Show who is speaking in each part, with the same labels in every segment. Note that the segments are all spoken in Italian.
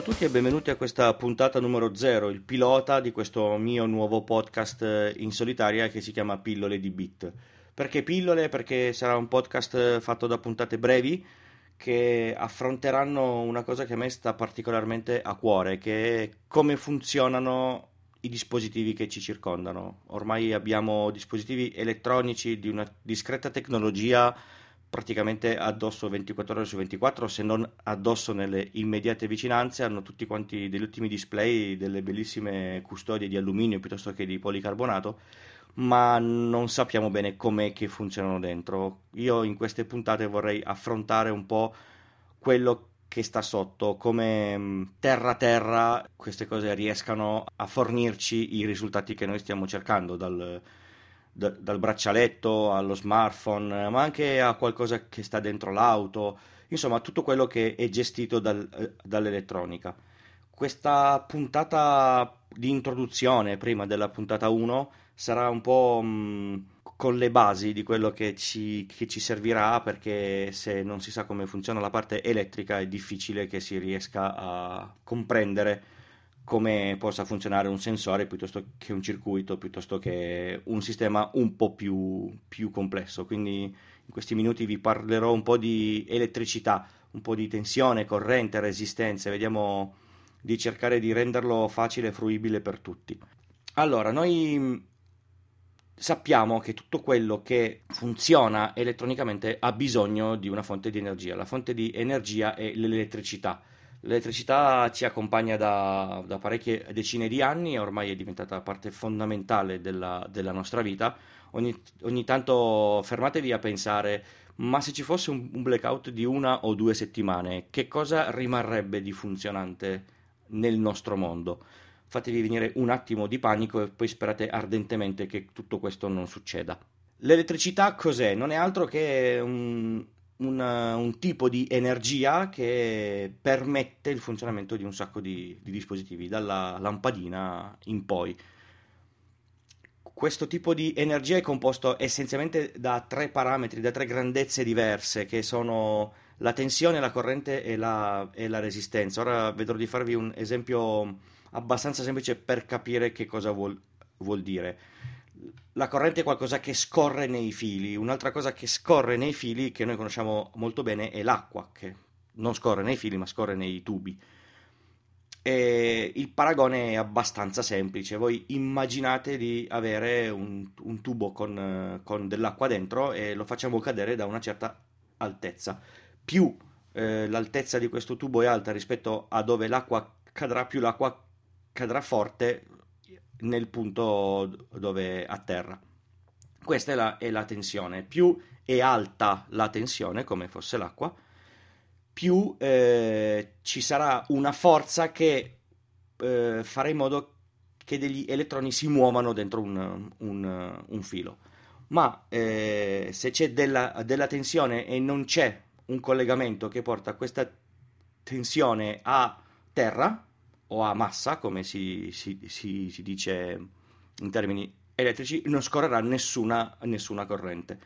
Speaker 1: A tutti e benvenuti a questa puntata numero 0, il pilota di questo mio nuovo podcast eh, in solitaria che si chiama Pillole di Bit. Perché pillole? Perché sarà un podcast fatto da puntate brevi che affronteranno una cosa che a me sta particolarmente a cuore, che è come funzionano i dispositivi che ci circondano. Ormai abbiamo dispositivi elettronici di una discreta tecnologia praticamente addosso 24 ore su 24, se non addosso nelle immediate vicinanze, hanno tutti quanti degli ultimi display, delle bellissime custodie di alluminio piuttosto che di policarbonato, ma non sappiamo bene com'è che funzionano dentro. Io in queste puntate vorrei affrontare un po' quello che sta sotto, come terra terra queste cose riescano a fornirci i risultati che noi stiamo cercando dal da, dal braccialetto allo smartphone, ma anche a qualcosa che sta dentro l'auto, insomma tutto quello che è gestito dal, eh, dall'elettronica. Questa puntata di introduzione, prima della puntata 1, sarà un po' mh, con le basi di quello che ci, che ci, servirà perché se non si sa come funziona la parte elettrica è difficile che si riesca a comprendere come possa funzionare un sensore piuttosto che un circuito, piuttosto che un sistema un po' più, più complesso. Quindi in questi minuti vi parlerò un po' di elettricità, un po' di tensione, corrente, resistenze, vediamo di cercare di renderlo facile e fruibile per tutti. Allora, noi sappiamo che tutto quello che funziona elettronicamente ha bisogno di una fonte di energia. La fonte di energia è l'elettricità. L'elettricità ci accompagna da, da, parecchie decine di anni, ormai è diventata parte fondamentale della, della nostra vita. Ogni, ogni, tanto fermatevi a pensare, ma se ci fosse un, un blackout di una o due settimane, che cosa rimarrebbe di funzionante nel nostro mondo? Fatevi venire un attimo di panico e poi sperate ardentemente che tutto questo non succeda. L'elettricità cos'è? Non è altro che un, un, un, tipo di energia che permette il funzionamento di un sacco di, di, dispositivi, dalla lampadina in poi. Questo tipo di energia è composto essenzialmente da tre parametri, da tre grandezze diverse, che sono la tensione, la corrente e la, e la resistenza. Ora vedrò di farvi un esempio abbastanza semplice per capire che cosa vuol, vuol dire la corrente è qualcosa che scorre nei fili, un'altra cosa che scorre nei fili che noi conosciamo molto bene è l'acqua, che non scorre nei fili ma scorre nei tubi. E il paragone è abbastanza semplice, voi immaginate di avere un, un tubo con, con, dell'acqua dentro e lo facciamo cadere da una certa altezza. Più eh, l'altezza di questo tubo è alta rispetto a dove l'acqua cadrà, più l'acqua cadrà forte nel punto dove atterra. Questa è la, è la tensione. Più è alta la tensione, come fosse l'acqua, più eh, ci sarà una forza che eh, farà in modo che degli elettroni si muovano dentro un, un, un filo. Ma eh, se c'è della, della, tensione e non c'è un collegamento che porta questa tensione a terra, o a massa, come si, si, si, si dice in termini elettrici, non scorrerà nessuna, nessuna corrente.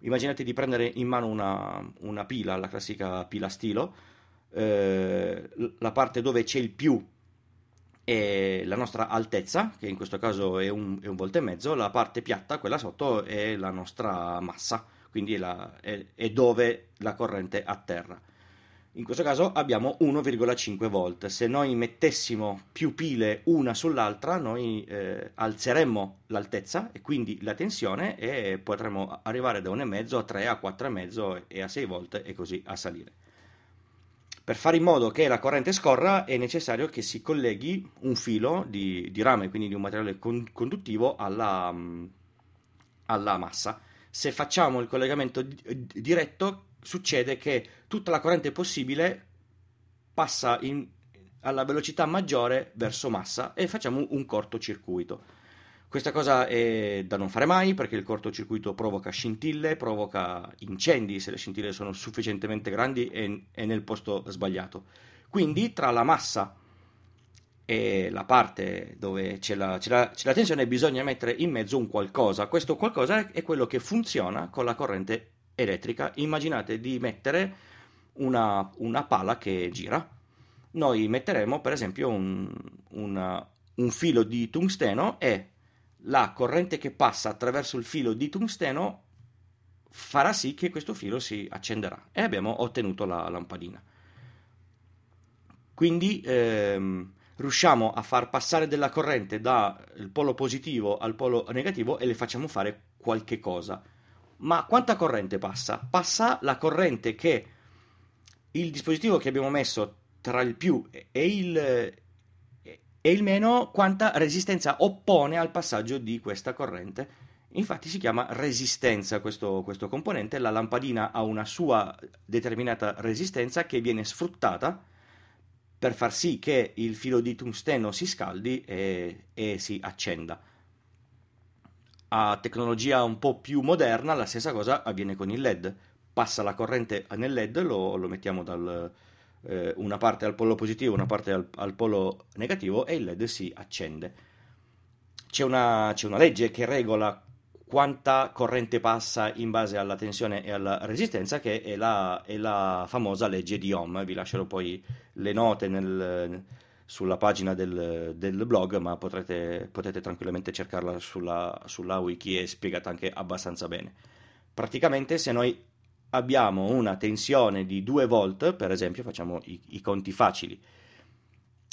Speaker 1: Immaginate di prendere in mano una, una pila, la classica pila stilo, eh, la parte dove c'è il più è la nostra altezza, che in questo caso è un, è un volto e mezzo, la parte piatta, quella sotto, è la nostra massa, quindi è, la, è, è dove la corrente atterra. In questo caso abbiamo 1,5 volt. Se noi mettessimo più pile una sull'altra, noi eh, alzeremmo l'altezza e quindi la tensione e potremmo arrivare da 1,5 a 3 a 4,5 e a 6 volt e così a salire. Per fare in modo che la corrente scorra è necessario che si colleghi un filo di, di rame, quindi di un materiale con, conduttivo, alla, alla massa. Se facciamo il collegamento diretto, succede che tutta la corrente possibile passa in, alla velocità maggiore verso massa e facciamo un cortocircuito. Questa cosa è da non fare mai perché il cortocircuito provoca scintille, provoca incendi se le scintille sono sufficientemente grandi e, e nel posto sbagliato. Quindi tra la massa e la parte dove c'è la, c'è, la, c'è la, tensione bisogna mettere in mezzo un qualcosa. Questo qualcosa è quello che funziona con la corrente elettrica, immaginate di mettere una, una pala che gira. noi metteremo per esempio un, una, un filo di tungsteno e la corrente che passa attraverso il filo di tungsteno farà sì che questo filo si accenderà e abbiamo ottenuto la lampadina. Quindi ehm, riusciamo a far passare della corrente dal polo positivo al polo negativo e le facciamo fare qualche cosa. Ma quanta corrente passa? Passa la corrente che il dispositivo che abbiamo messo tra il più e il, e il meno, quanta resistenza oppone al passaggio di questa corrente. Infatti si chiama resistenza questo, questo componente, la lampadina ha una sua determinata resistenza che viene sfruttata per far sì che il filo di tungsteno si scaldi e, e si accenda a tecnologia un po' più moderna la stessa cosa avviene con il LED. Passa la corrente nel LED, lo, lo mettiamo da eh, una parte al polo positivo, una parte al, al, polo negativo e il LED si accende. C'è una, c'è una legge che regola quanta corrente passa in base alla tensione e alla resistenza, che è la, è la famosa legge di Ohm. Vi lascerò poi le note nel, sulla pagina del, del blog, ma potrete, potete tranquillamente cercarla sulla, sulla wiki e spiegata anche abbastanza bene. Praticamente se noi abbiamo una tensione di 2 volt, per esempio, facciamo i, i conti facili,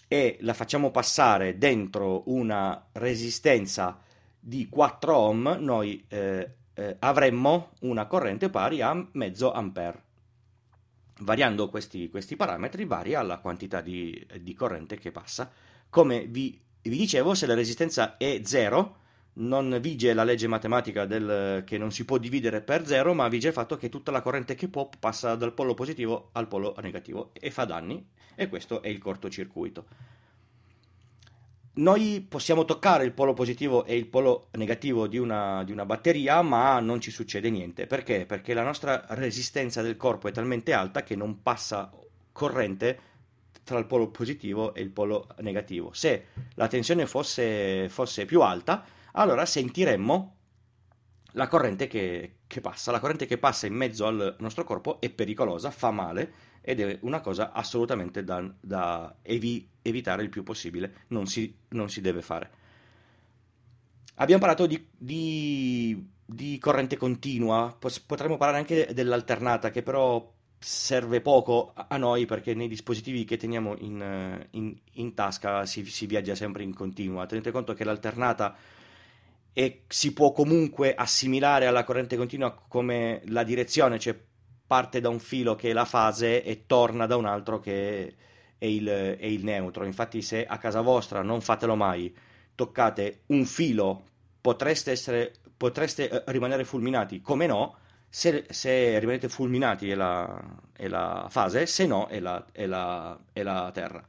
Speaker 1: e la facciamo passare dentro una resistenza di 4 ohm, noi eh, eh, avremmo una corrente pari a mezzo ampere. Variando questi, questi parametri varia la quantità di, di, corrente che passa. Come vi, vi, dicevo, se la resistenza è 0, non vige la legge matematica del, che non si può dividere per 0, ma vige il fatto che tutta la corrente che può passa dal polo positivo al polo negativo e fa danni, e questo è il cortocircuito noi possiamo toccare il polo positivo e il polo negativo di una, di una, batteria, ma non ci succede niente. Perché? Perché la nostra resistenza del corpo è talmente alta che non passa corrente tra il polo positivo e il polo negativo. Se la tensione fosse, fosse più alta, allora sentiremmo la corrente che, che passa. La corrente che passa in mezzo al nostro corpo è pericolosa, fa male ed è una cosa assolutamente da, da evi, evitare il più possibile, non si, non si, deve fare. Abbiamo parlato di, di, di corrente continua, potremmo parlare anche dell'alternata che però serve poco a noi perché nei dispositivi che teniamo in, in, in tasca si, si, viaggia sempre in continua. Tenete conto che l'alternata è, si può comunque assimilare alla corrente continua come la direzione, cioè parte da un filo che è la fase e torna da un altro che è il, è il neutro. Infatti, se a casa vostra non fatelo mai, toccate un filo, potreste, essere, potreste eh, rimanere fulminati, come no, se, se, rimanete fulminati è la, è la, fase, se no è la, è, la, è la, terra.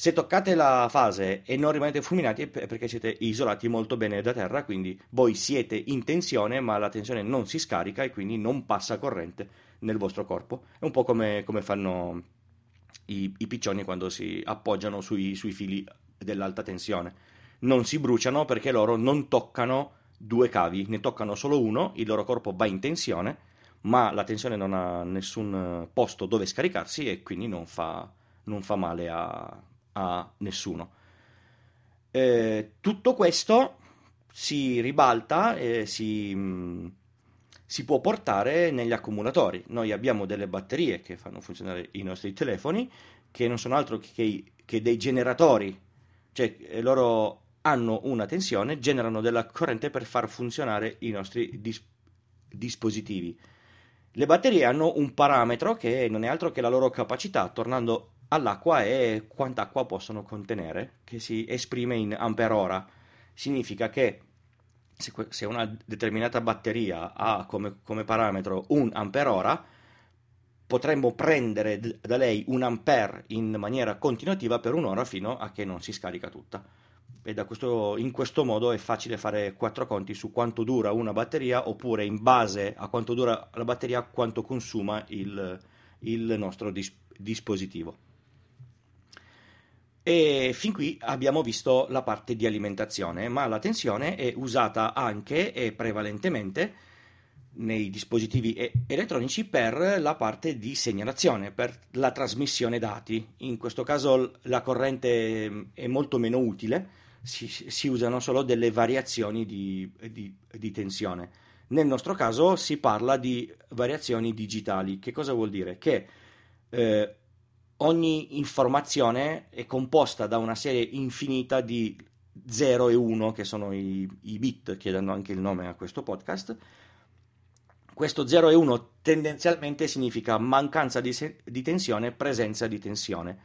Speaker 1: Se toccate la fase e non rimanete fulminati è perché siete isolati molto bene da terra, quindi voi siete in tensione ma la tensione non si scarica e quindi non passa corrente nel vostro corpo. È un po' come, come fanno i, i, piccioni quando si appoggiano sui, sui fili dell'alta tensione. Non si bruciano perché loro non toccano due cavi, ne toccano solo uno, il loro corpo va in tensione, ma la tensione non ha nessun posto dove scaricarsi e quindi non fa, non fa male a, a nessuno. Eh, tutto questo si ribalta e si, si può portare negli accumulatori. Noi abbiamo delle batterie che fanno funzionare i nostri telefoni, che non sono altro che, che dei generatori, cioè eh, loro hanno una tensione, generano della corrente per far funzionare i nostri dis- dispositivi. Le batterie hanno un parametro che non è altro che la loro capacità, tornando all'acqua, e quanta acqua possono contenere, che si esprime in ampere ora. Significa che se una determinata batteria ha come, come parametro un ampere ora, potremmo prendere da lei un ampere in maniera continuativa per un'ora fino a che non si scarica tutta. E questo, in questo modo è facile fare quattro conti su quanto dura una batteria oppure in base a quanto dura la batteria quanto consuma il, il nostro dis- dispositivo. E fin qui abbiamo visto la parte di alimentazione, ma la tensione è usata anche e prevalentemente nei dispositivi elettronici per la parte di segnalazione, per la trasmissione dati. In questo caso la corrente è molto meno utile, si, si usano solo delle variazioni di, di, di, tensione. Nel nostro caso si parla di variazioni digitali. Che cosa vuol dire? Che eh, ogni informazione è composta da una serie infinita di 0 e 1, che sono i, i bit, chiedendo anche il nome a questo podcast, questo 0 e 1 tendenzialmente significa mancanza di, se- di tensione, presenza di tensione.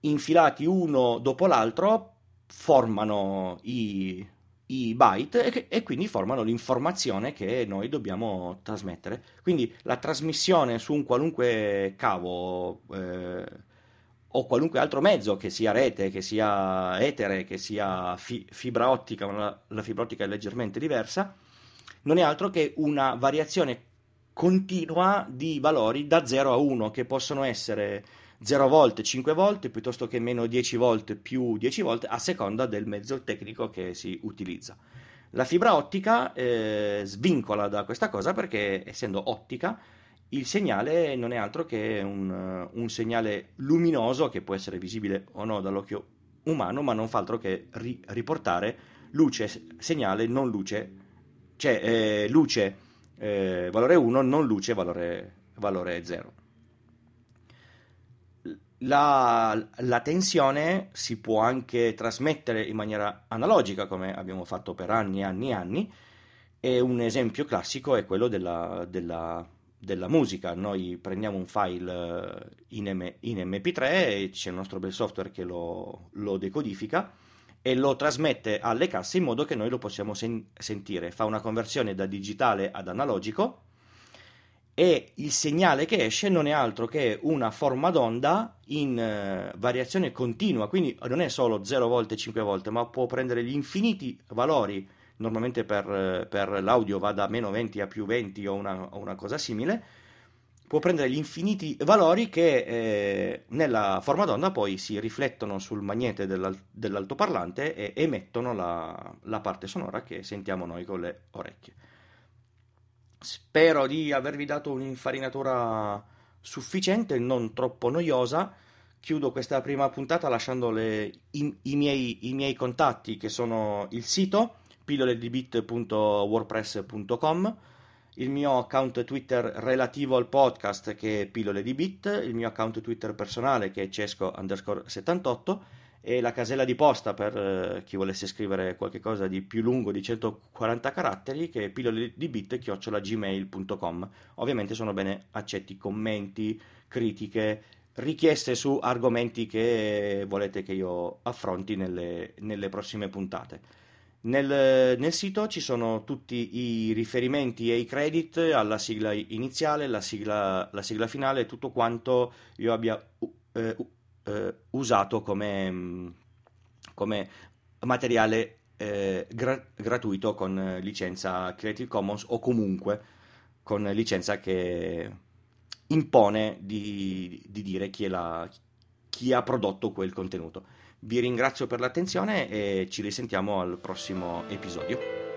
Speaker 1: Infilati uno dopo l'altro formano i, i byte e, e, quindi formano l'informazione che noi dobbiamo trasmettere. Quindi la trasmissione su un qualunque cavo eh, o qualunque altro mezzo, che sia rete, che sia etere, che sia fi- fibra ottica, ma la, la fibra ottica è leggermente diversa, non è altro che una variazione continua di valori da 0 a 1 che possono essere 0 volte, 5 volte, piuttosto che meno 10 volte più 10 volte a seconda del mezzo tecnico che si utilizza. La fibra ottica eh, svincola da questa cosa perché essendo ottica il segnale non è altro che un, un, segnale luminoso che può essere visibile o no dall'occhio umano, ma non fa altro che ri- riportare luce, segnale, non luce cioè eh, luce eh, valore 1, non luce valore, valore 0. La, la, tensione si può anche trasmettere in maniera analogica, come abbiamo fatto per anni e anni e anni, e un esempio classico è quello della, della, della musica. Noi prendiamo un file in, M, in, MP3 e c'è il nostro bel software che lo, lo decodifica e lo trasmette alle casse in modo che noi lo possiamo sen- sentire. Fa una conversione da digitale ad analogico e il segnale che esce non è altro che una forma d'onda in uh, variazione continua, quindi non è solo 0 volte, 5 volte, ma può prendere gli infiniti valori, normalmente per, per l'audio va da meno 20 a più 20 o una, o una cosa simile, può prendere gli infiniti valori che eh, nella forma d'onda poi si riflettono sul magnete dell'al- dell'altoparlante e emettono la, la, parte sonora che sentiamo noi con le orecchie. Spero di avervi dato un'infarinatura sufficiente, non troppo noiosa. Chiudo questa prima puntata lasciando le, i, i, miei, i miei contatti che sono il sito pilloledibit.wordpress.com il mio account Twitter relativo al podcast che è Pillole il mio account Twitter personale che è Cesco underscore 78 e la casella di posta per eh, chi volesse scrivere qualcosa di più lungo di 140 caratteri che è pillole di bit chiocciolagmail.com ovviamente sono bene accetti commenti, critiche richieste su argomenti che volete che io affronti nelle, nelle prossime puntate. Nel, nel, sito ci sono tutti i riferimenti e i credit alla sigla iniziale, la sigla, la sigla finale, tutto quanto io abbia eh, eh, usato come, come materiale eh, gra- gratuito con licenza Creative Commons o comunque con licenza che impone di, di dire chi, la, chi ha prodotto quel contenuto. Vi ringrazio per l'attenzione e ci risentiamo al prossimo episodio.